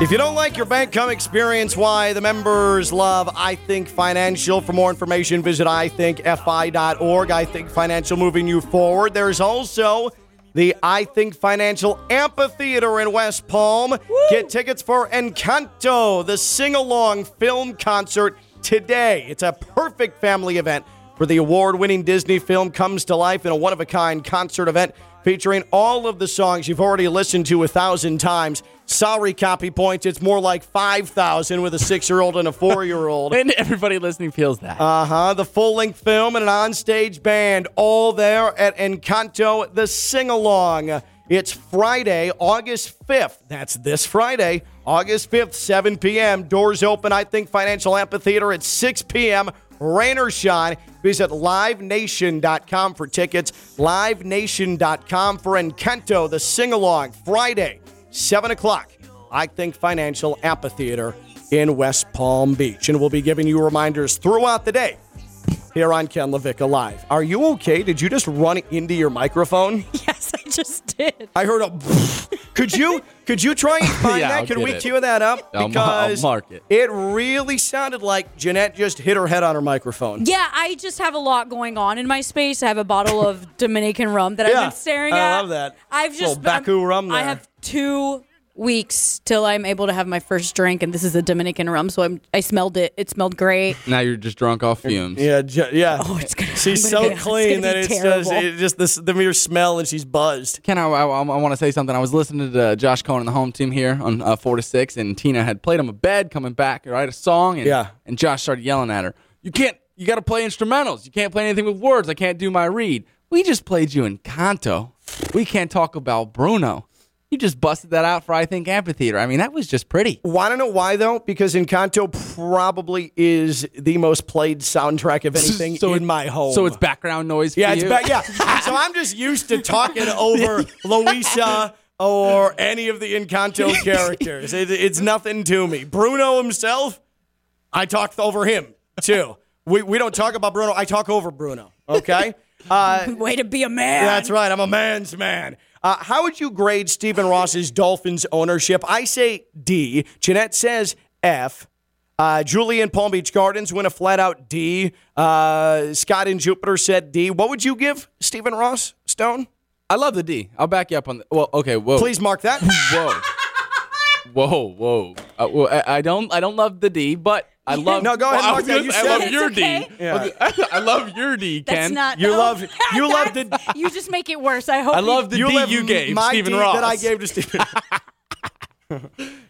If you don't like your bank come experience, why the members love I Think Financial. For more information, visit ithinkfi.org. I Think Financial moving you forward. There's also the I Think Financial Amphitheater in West Palm. Get tickets for Encanto, the sing along film concert today. It's a perfect family event for the award winning Disney film comes to life in a one of a kind concert event featuring all of the songs you've already listened to a thousand times. Sorry, copy points. It's more like 5,000 with a six year old and a four year old. And everybody listening feels that. Uh huh. The full length film and an onstage band, all there at Encanto, the sing along. It's Friday, August 5th. That's this Friday, August 5th, 7 p.m. Doors open, I think, Financial Amphitheater at 6 p.m. Rain or shine. Visit livenation.com for tickets. Livenation.com for Encanto, the sing along. Friday, 7 o'clock. I think Financial Amphitheater in West Palm Beach. And we'll be giving you reminders throughout the day here on Ken LaVicka Live. Are you okay? Did you just run into your microphone? Yes, I just did. I heard a. could you could you try and find Yeah, that? I'll Could we it. cue that up? I'll ma- I'll Because mark it. It really sounded like Jeanette just hit her head on her microphone. Yeah, I just have a lot going on in my space. I have a bottle of Dominican rum that Yeah, I've been staring I at. I love that. I've Little just um, Bacoo I'm- rum I have two weeks till I'm able to have my first drink, and this is a Dominican rum. So I'm, I smelled it. It smelled great. now you're just drunk off fumes. Yeah, ju- yeah. Oh, it's gonna. She's I'm so gonna- it's clean gonna that be it's just, terrible. it just the, the mere smell and she's buzzed. Ken, I, I, want to say something. I was listening to Josh Cohen and the home team here on uh, four to six, and Tina had played him a bed coming back, right, a song, and Yeah. and Josh started yelling at her. You can't. You got to play instrumentals. You can't play anything with words. I can't do my read. We just played you Encanto. We can't talk about Bruno. You just busted that out for I think amphitheater. I mean, that was just pretty. Want to know why though? Because Encanto probably is the most played soundtrack of anything So in it- my home. So it's background noise. For Yeah, it's you? back. Yeah. so I'm just used to talking over Luisa or any of the Encanto characters. It, it's nothing to me. Bruno himself, I talk over him too. We, we don't talk about Bruno. I talk over Bruno. Okay. Uh, Way to be a man. that's right. I'm a man's man. Uh, how would you grade Stephen Ross's Dolphins ownership? I say D. Jeanette says F. Uh, Julie in Palm Beach Gardens went a flat out D. Uh, Scott in Jupiter said D. What would you give Stephen Ross, Stone? I love the D. I'll back you up on. The, well, okay. Whoa. Please mark that. Whoa. Whoa, whoa. Uh, well, I, I don't, I don't love the D, but I love. No, go ahead, Well, I Mark, was that you say, I love your It's okay. D. Yeah. I love your D, Ken. That's not. You no. love- you love the. You just make it worse. I hope. I love the you D you gave my Stephen D Ross. that I gave to Stephen.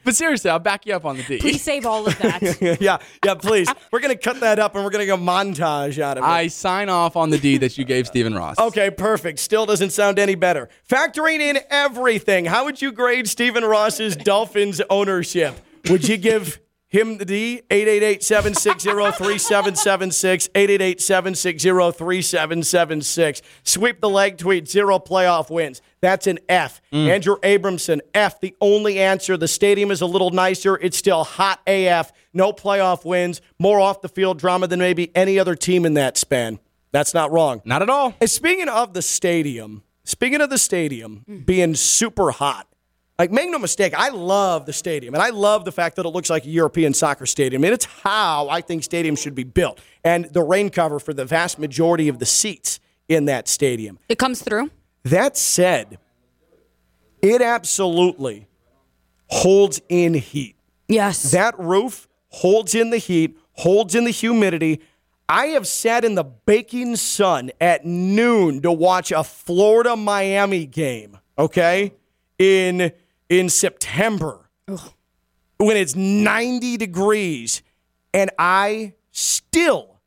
But seriously, I'll back you up on the D. Please save all of that. yeah, yeah. Please, we're gonna cut that up and we're gonna go montage out of it. I sign off on the D that you gave Stephen Ross. Okay, perfect. Still doesn't sound any better. Factoring in everything, how would you grade Stephen Ross's Dolphins ownership? Would you give him the D? 888-760-3776, 888-760-3776. Sweep the leg tweet, zero playoff wins. That's an F. Mm. Andrew Abramson, F. The only answer. The stadium is a little nicer. It's still hot AF. No playoff wins. More off the field drama than maybe any other team in that span. That's not wrong. Not at all. And speaking of the stadium, speaking of the stadium mm. being super hot, like make no mistake, I love the stadium and I love the fact that it looks like a European soccer stadium. And it's how I think stadiums should be built. And the rain cover for the vast majority of the seats in that stadium. It comes through. That said, it absolutely holds in heat. Yes. That roof holds in the heat, holds in the humidity. I have sat in the baking sun at noon to watch a Florida Miami game, okay? In in September. When it's 90 degrees and I still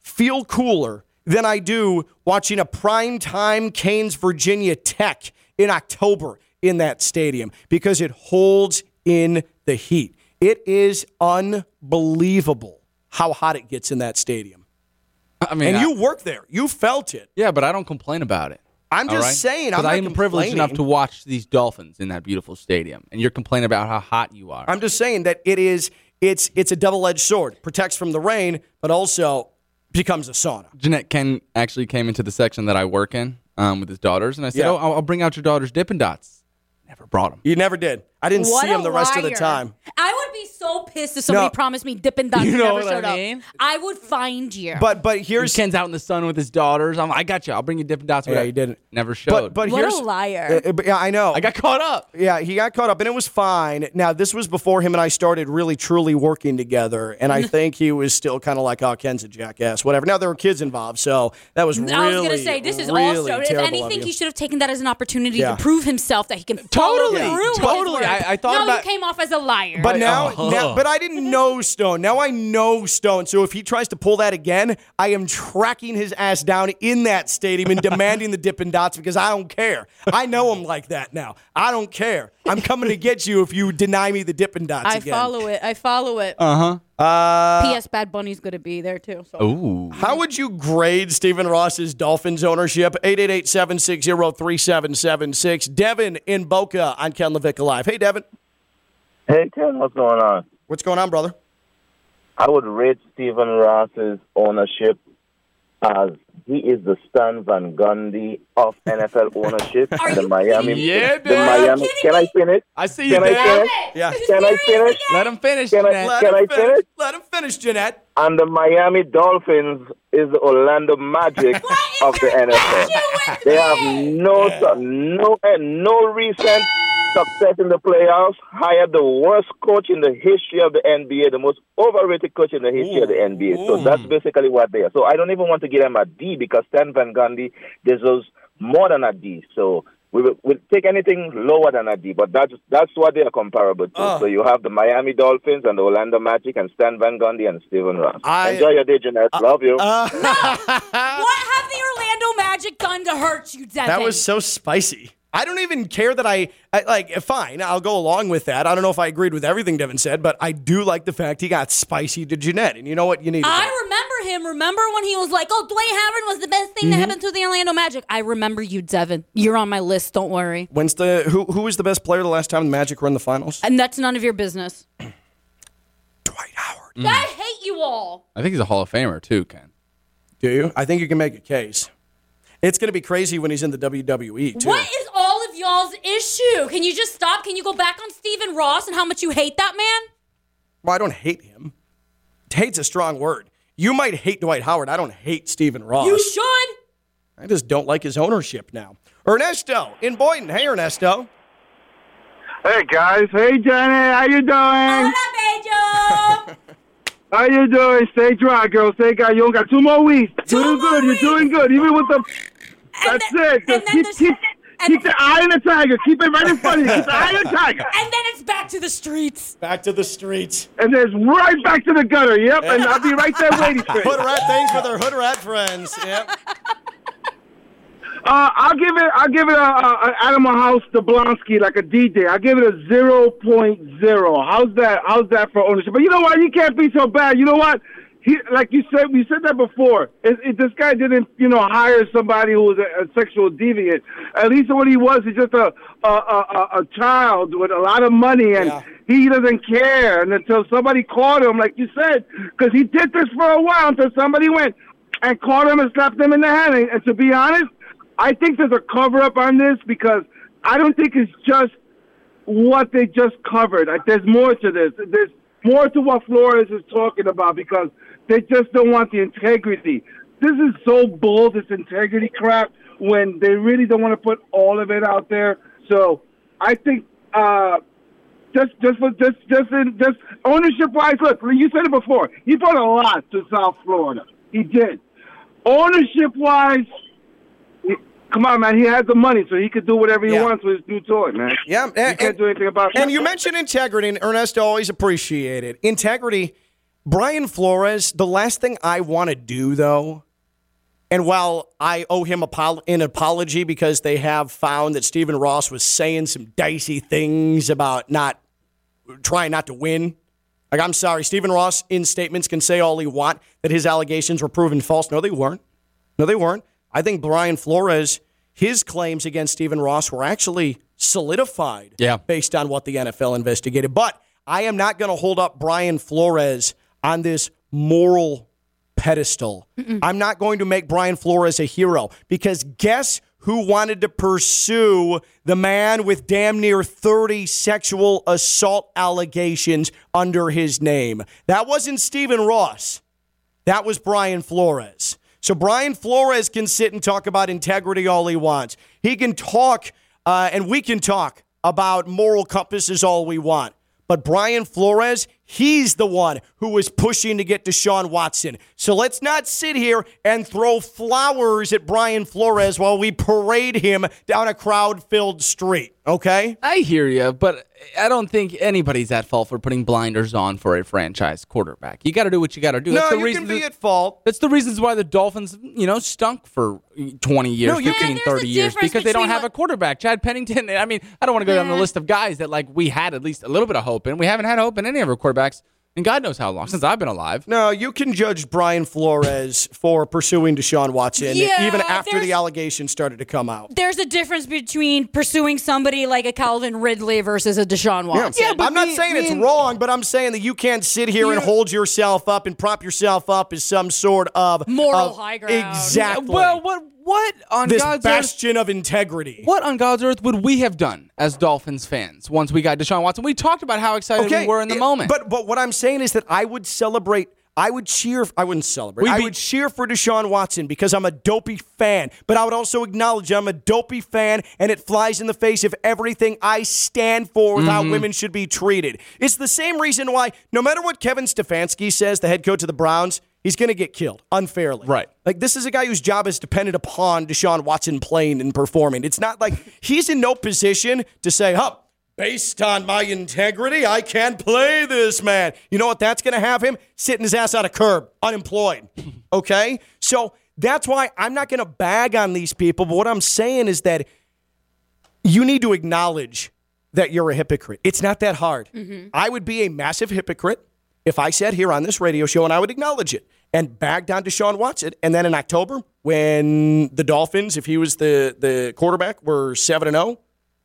feel cooler than I do watching a prime time Canes Virginia Tech in October in that stadium because it holds in the heat. It is unbelievable how hot it gets in that stadium. I mean, And I- you work there. You felt it. yeah, but I don't complain about it. I'm just right? saying, I'm I not am privileged enough to watch these Dolphins in that beautiful stadium, and you're complaining about how hot you are. I'm just saying that it is it's it's a double-edged sword. Protects from the rain, but also becomes a sauna. Jeanette Ken actually came into the section that I work in um, with his daughters, and I said, Yeah. "Oh, I'll, I'll bring out your daughter's Dippin' Dots." Never brought them. You never did. I didn't What see him a the rest of the time. I would be so pissed if somebody No. promised me Dippin' Dots You know never what I showed up. mean? I would find you. But but here's Ken's out in the sun with his daughters. I'm, I got you. I'll bring you Dippin' Dots. Yeah, whatever. you didn't. Never but showed. but What a liar. Uh, but yeah, I know. I got caught up. Yeah, he got caught up, and it was fine. Now, this was before him and I started really, truly working together, and I think he was still kind of like, "Oh, Ken's a jackass, whatever." Now there were kids involved, so that was really, I was gonna say this is really also. If anything, he should have taken that as an opportunity Yeah. to prove himself that he can Totally. through. Totally. Word. I- I thought no, about- you came off as a liar. But now, Oh. now, but I didn't know Stone. Now I know Stone. So if he tries to pull that again, I am tracking his ass down in that stadium and demanding the Dippin' Dots because I don't care. I know him like that now. I don't care. I'm coming to get you if you deny me the Dippin' Dots I again. follow it. I follow it. Uh huh. Uh, P.S. Bad Bunny's gonna be there too. So. Ooh. How would you grade Stephen Ross's Dolphins ownership? 888-760-3776. Devin in Boca on Ken LaVicka Live. Hey, Devin. Hey, Ken, what's going on? What's going on, brother? I would rate Stephen Ross's ownership as he is the Stan Van Gundy of NFL ownership. Are the you Miami, Yeah, the. Miami. Can I finish? I see you, Can I finish? Yeah. Can I finish? Let him finish, Can I- Jeanette. Let Can him I finish? Let him finish, Jeanette. And the Miami Dolphins is the Orlando Magic of the NFL. They have no no and no recent success in the playoffs. Hired the worst coach in the history of the NBA, the most overrated coach in the history of the mm. NBA. So mm. that's basically what they are. So I don't even want to give them a D because Stan Van Gundy deserves more than a D. So we will we'll take anything lower than a D, but that's that's what they are comparable to. Oh. So you have the Miami Dolphins and the Orlando Magic and Stan Van Gundy and Stephen Ross. I- Enjoy your day, Jeanette. Uh, Love you. Uh, What have the Orlando Magic done to hurt you, Devin? that was so spicy. I don't even care that I, I like. Fine, I'll go along with that. I don't know if I agreed with everything Devin said, but I do like the fact he got spicy to Jeanette. And you know what? You need. I remember him. Remember when he was like, "Oh, Dwayne Howard was the best thing Mm-hmm. that happened to the Orlando Magic." I remember you, Devin. You're on my list. Don't worry. When's the who? Who was the best player the last time the Magic were in the finals? And that's none of your business. Dwight Howard. Mm. I hate you all. I think he's a Hall of Famer too, Ken. Do you? I think you can make a case. It's going to be crazy when he's in the WWE too. What is all of y'all's issue? Can you just stop? Can you go back on Stephen Ross and how much you hate that man? Well, I don't hate him. Hate's a strong word. You might hate Dwight Howard. I don't hate Stephen Ross. You should. I just don't like his ownership now. Ernesto in Boynton. Hey, Ernesto. Hey guys, hey Jenny, how you doing? Hola, How you doing? Stay dry, girl. Stay dry. You only got two more weeks. Two doing more good. weeks. You're doing good. Even with the. That's then- it. Just keep, there's- keep, and- keep the eye on the tiger. Keep it right in front of you. Keep the eye on the tiger. And then it's back to the streets. Back to the streets. And there's right back to the gutter. Yep. And I'll be right there waiting for you. Hood rat things with our hood rat friends. Yep. Uh, I'll give it. I'll give it a, a, a Animal House Blutarsky like a DJ. I'll give it a zero point zero. How's that? How's that for ownership? But you know what? You can't be so bad. You know what? He, like you said, we said that before. It, it, this guy didn't, you know, hire somebody who was a, a sexual deviant. At least what he was is just a a, a, a- child with a lot of money, and Yeah. he doesn't care. And until somebody caught him, like you said, because he did this for a while until somebody went and caught him and slapped him in the head. And, and to be honest, I think there's a cover up on this because I don't think it's just what they just covered. Like, there's more to this. There's more to what Flores is talking about because they just don't want the integrity. This is so bull, this integrity crap, when they really don't want to put all of it out there. So I think uh, just just for just just in, just ownership wise, look, you said it before. He brought a lot to South Florida. He did. Ownership wise, come on, man. He has the money, so he could do whatever he Yeah. wants with his new toy, man. Yeah, you and- can't do anything about it. And that. you mentioned integrity, and Ernesto always appreciated integrity. Brian Flores, the last thing I want to do, though, and while I owe him an apology because they have found that Stephen Ross was saying some dicey things about not trying not to win. Like, I'm sorry, Stephen Ross in statements can say all he want that his allegations were proven false. No, they weren't. No, they weren't. I think Brian Flores, his claims against Stephen Ross were actually solidified Yeah. based on what the NFL investigated. But I am not going to hold up Brian Flores on this moral pedestal. I'm not going to make Brian Flores a hero because guess who wanted to pursue the man with damn near 30 sexual assault allegations under his name? That wasn't Stephen Ross. That was Brian Flores. So Brian Flores can sit and talk about integrity all he wants. He can talk, uh, and we can talk about moral compasses all we want. But Brian Flores, he's the one who was pushing to get Deshaun Watson. So let's not sit here and throw flowers at Brian Flores while we parade him down a crowd filled street, okay? I hear you, but I don't think anybody's at fault for putting blinders on for a franchise quarterback. You got to do what you got to do. No, That's the you reason can be that- at fault. That's the reasons why the Dolphins, you know, stunk for 20 years, No, 15, can- there's 30 years because they don't have a quarterback. Chad Pennington, I mean, I don't want to go down the list of guys that like we had at least a little bit of hope in. We haven't had hope in any of our quarterbacks in God knows how long since I've been alive. No, you can judge Brian Flores for pursuing Deshaun Watson Yeah, even after the allegations started to come out. There's a difference between pursuing somebody like a Calvin Ridley versus a Deshaun Watson. Yeah, but I'm not me- saying me it's and- wrong, but I'm saying that you can't sit here and hold yourself up and prop yourself up as some sort of Moral of- high ground. Exactly. Well, what what on this God's earth bastion of integrity. What on God's earth would we have done as Dolphins fans once we got Deshaun Watson? We talked about how excited we were in the it- moment. But but what I'm saying is that I would celebrate. I would cheer. I wouldn't celebrate. We'd I would cheer for Deshaun Watson because I'm a dopey fan. But I would also acknowledge I'm a dopey fan, and it flies in the face of everything I stand for with Mm-hmm. how women should be treated. It's the same reason why, no matter what Kevin Stefanski says, the head coach of the Browns, he's going to get killed unfairly. Right. Like this is a guy whose job is dependent upon Deshaun Watson playing and performing. It's not like he's in no position to say, "Huh, based on my integrity, I can't play this man." You know what? That's going to have him sitting his ass on a curb, unemployed. Okay, so that's why I'm not going to bag on these people. But what I'm saying is that you need to acknowledge that you're a hypocrite. It's not that hard. Mm-hmm. I would be a massive hypocrite if I sat here on this radio show and I would acknowledge it and bagged on Deshaun Watson. And then in October, when the Dolphins, if he was the, the quarterback, were 7 and 0,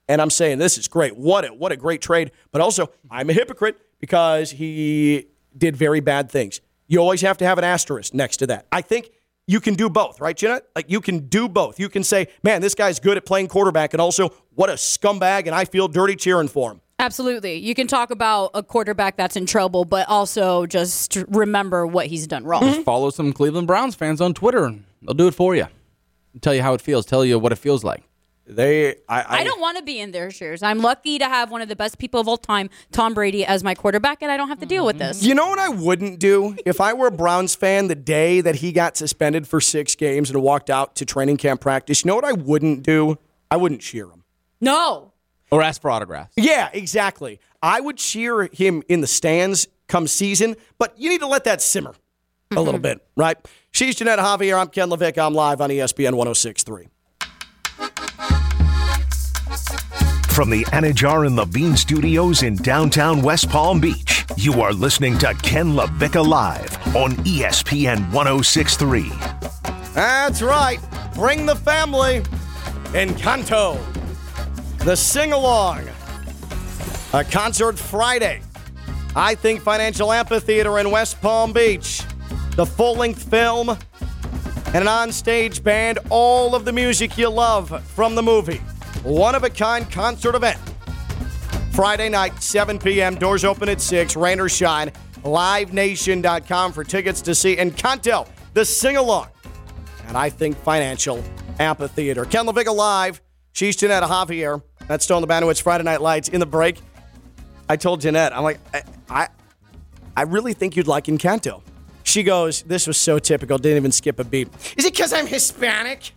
and I'm saying this is great. What a, what a great trade. But also, I'm a hypocrite because he did very bad things. You always have to have an asterisk next to that. I think you can do both, right, Jeanette? Like you can do both. You can say, man, this guy's good at playing quarterback, and also, what a scumbag, and I feel dirty cheering for him. Absolutely. You can talk about a quarterback that's in trouble, but also just remember what he's done wrong. Just follow some Cleveland Browns fans on Twitter. and They'll do it for you. Tell you how it feels. Tell you what it feels like. They, I, I don't want to be in their shoes. I'm lucky to have one of the best people of all time, Tom Brady, as my quarterback, and I don't have to deal with this. You know what I wouldn't do if I were a Browns fan the day that he got suspended for six games and walked out to training camp practice? You know what I wouldn't do? I wouldn't cheer him. No. Or ask for autographs. Yeah, exactly. I would cheer him in the stands come season, but you need to let that simmer a little mm-hmm. bit, right? She's Jeanette Javier. I'm Ken LaVicka. I'm live on ESPN 1063. From the Anidjar and Levine studios in downtown West Palm Beach, you are listening to Ken LaVicka Live on ESPN 1063. That's right. Bring the family. Encanto. The sing along. A concert Friday. I think Financial Amphitheater in West Palm Beach. The full length film, and an onstage band, all of the music you love from the movie. One of a kind concert event. Friday night, 7 p.m. Doors open at 6. Rain or shine. LiveNation.com for tickets to see Encanto, the sing along. And I think Financial Amphitheater. Ken LaVicka live. She's Jeanette Javier. That's Stone the Bandwidth's Friday Night Lights in the break. I told Jeanette, I'm like, I, I, I really think you'd like Encanto. She goes, This was so typical, didn't even skip a beat. Is it because I'm Hispanic?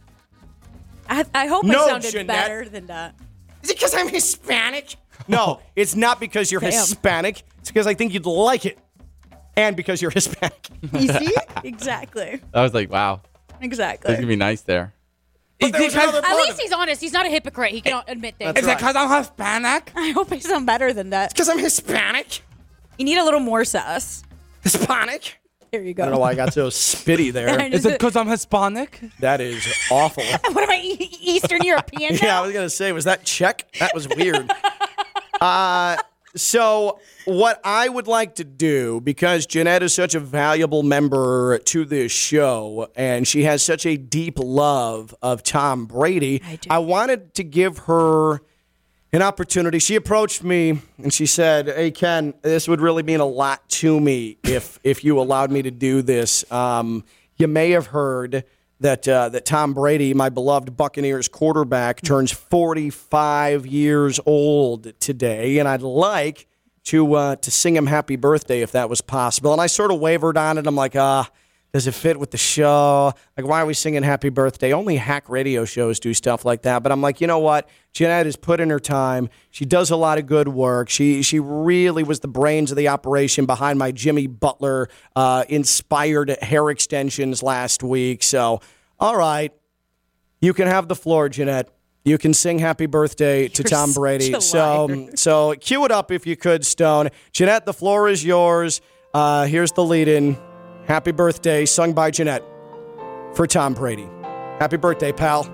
I, I hope No, I sounded Jeanette. better than that. Is it because I'm Hispanic? No, it's not because you're Damn. Hispanic. It's because I think you'd like it. And because you're Hispanic. You see? exactly. I was like, wow, Exactly. that's gonna be nice there. But there was another At part least of it. he's honest. He's not a hypocrite. He can admit things. That's right. because I'm Hispanic? I hope I sound better than that. Because I'm Hispanic. You need a little more sass. Hispanic. There you go. I go. don't know why I got so spitty there. Is it because I'm Hispanic? That is awful. what am I, E- Eastern European Yeah, I was gonna say, was that Czech? That was weird. uh, so what I would like to do, because Jeanette is such a valuable member to this show, and she has such a deep love of Tom Brady, I, wanted to give her an opportunity. She approached me and she said, "Hey Ken, this would really mean a lot to me if if you allowed me to do this. Um, you may have heard." That, uh, that Tom Brady, my beloved Buccaneers quarterback, turns 45 years old today, and I'd like to uh, to sing him happy birthday if that was possible. And I sort of wavered on it. I'm like, ah, does it fit with the show? Like, why are we singing happy birthday? Only hack radio shows do stuff like that. But I'm like, you know what? Jeanette has put in her time. She does a lot of good work. She she really was the brains of the operation behind my Jimmy Butler uh, inspired hair extensions last week. So, all right, you can have the floor, Jeanette. You can sing happy birthday to You're Tom Brady. So, so cue it up if you could, Stone. Jeanette, the floor is yours. Uh, here's the lead in. Happy birthday, sung by Jeanette for Tom Brady. Happy birthday, pal.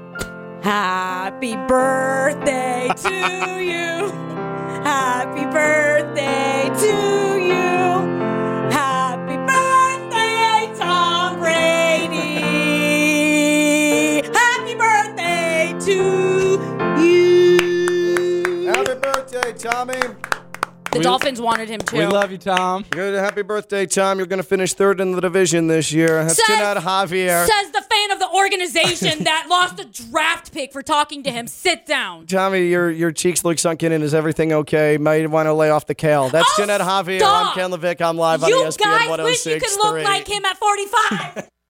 Happy birthday to you. Happy birthday to you. Happy birthday, Tom Brady. Happy birthday to you. Happy birthday, Tommy. The Dolphins wanted him too. We love you, Tom. Good, happy birthday, Tom. You're going to finish third in the division this year. That's Says- Jeanette Javier. Says the fan of the organization that lost a draft pick for talking to him. Sit down. Tommy, your your cheeks look sunken in. Is everything okay? Might want to lay off the kale. That's Oh, Jeanette Javier. stop. I'm Ken LaVicka. I'm live on E you guys wish you could look oh like him at 45.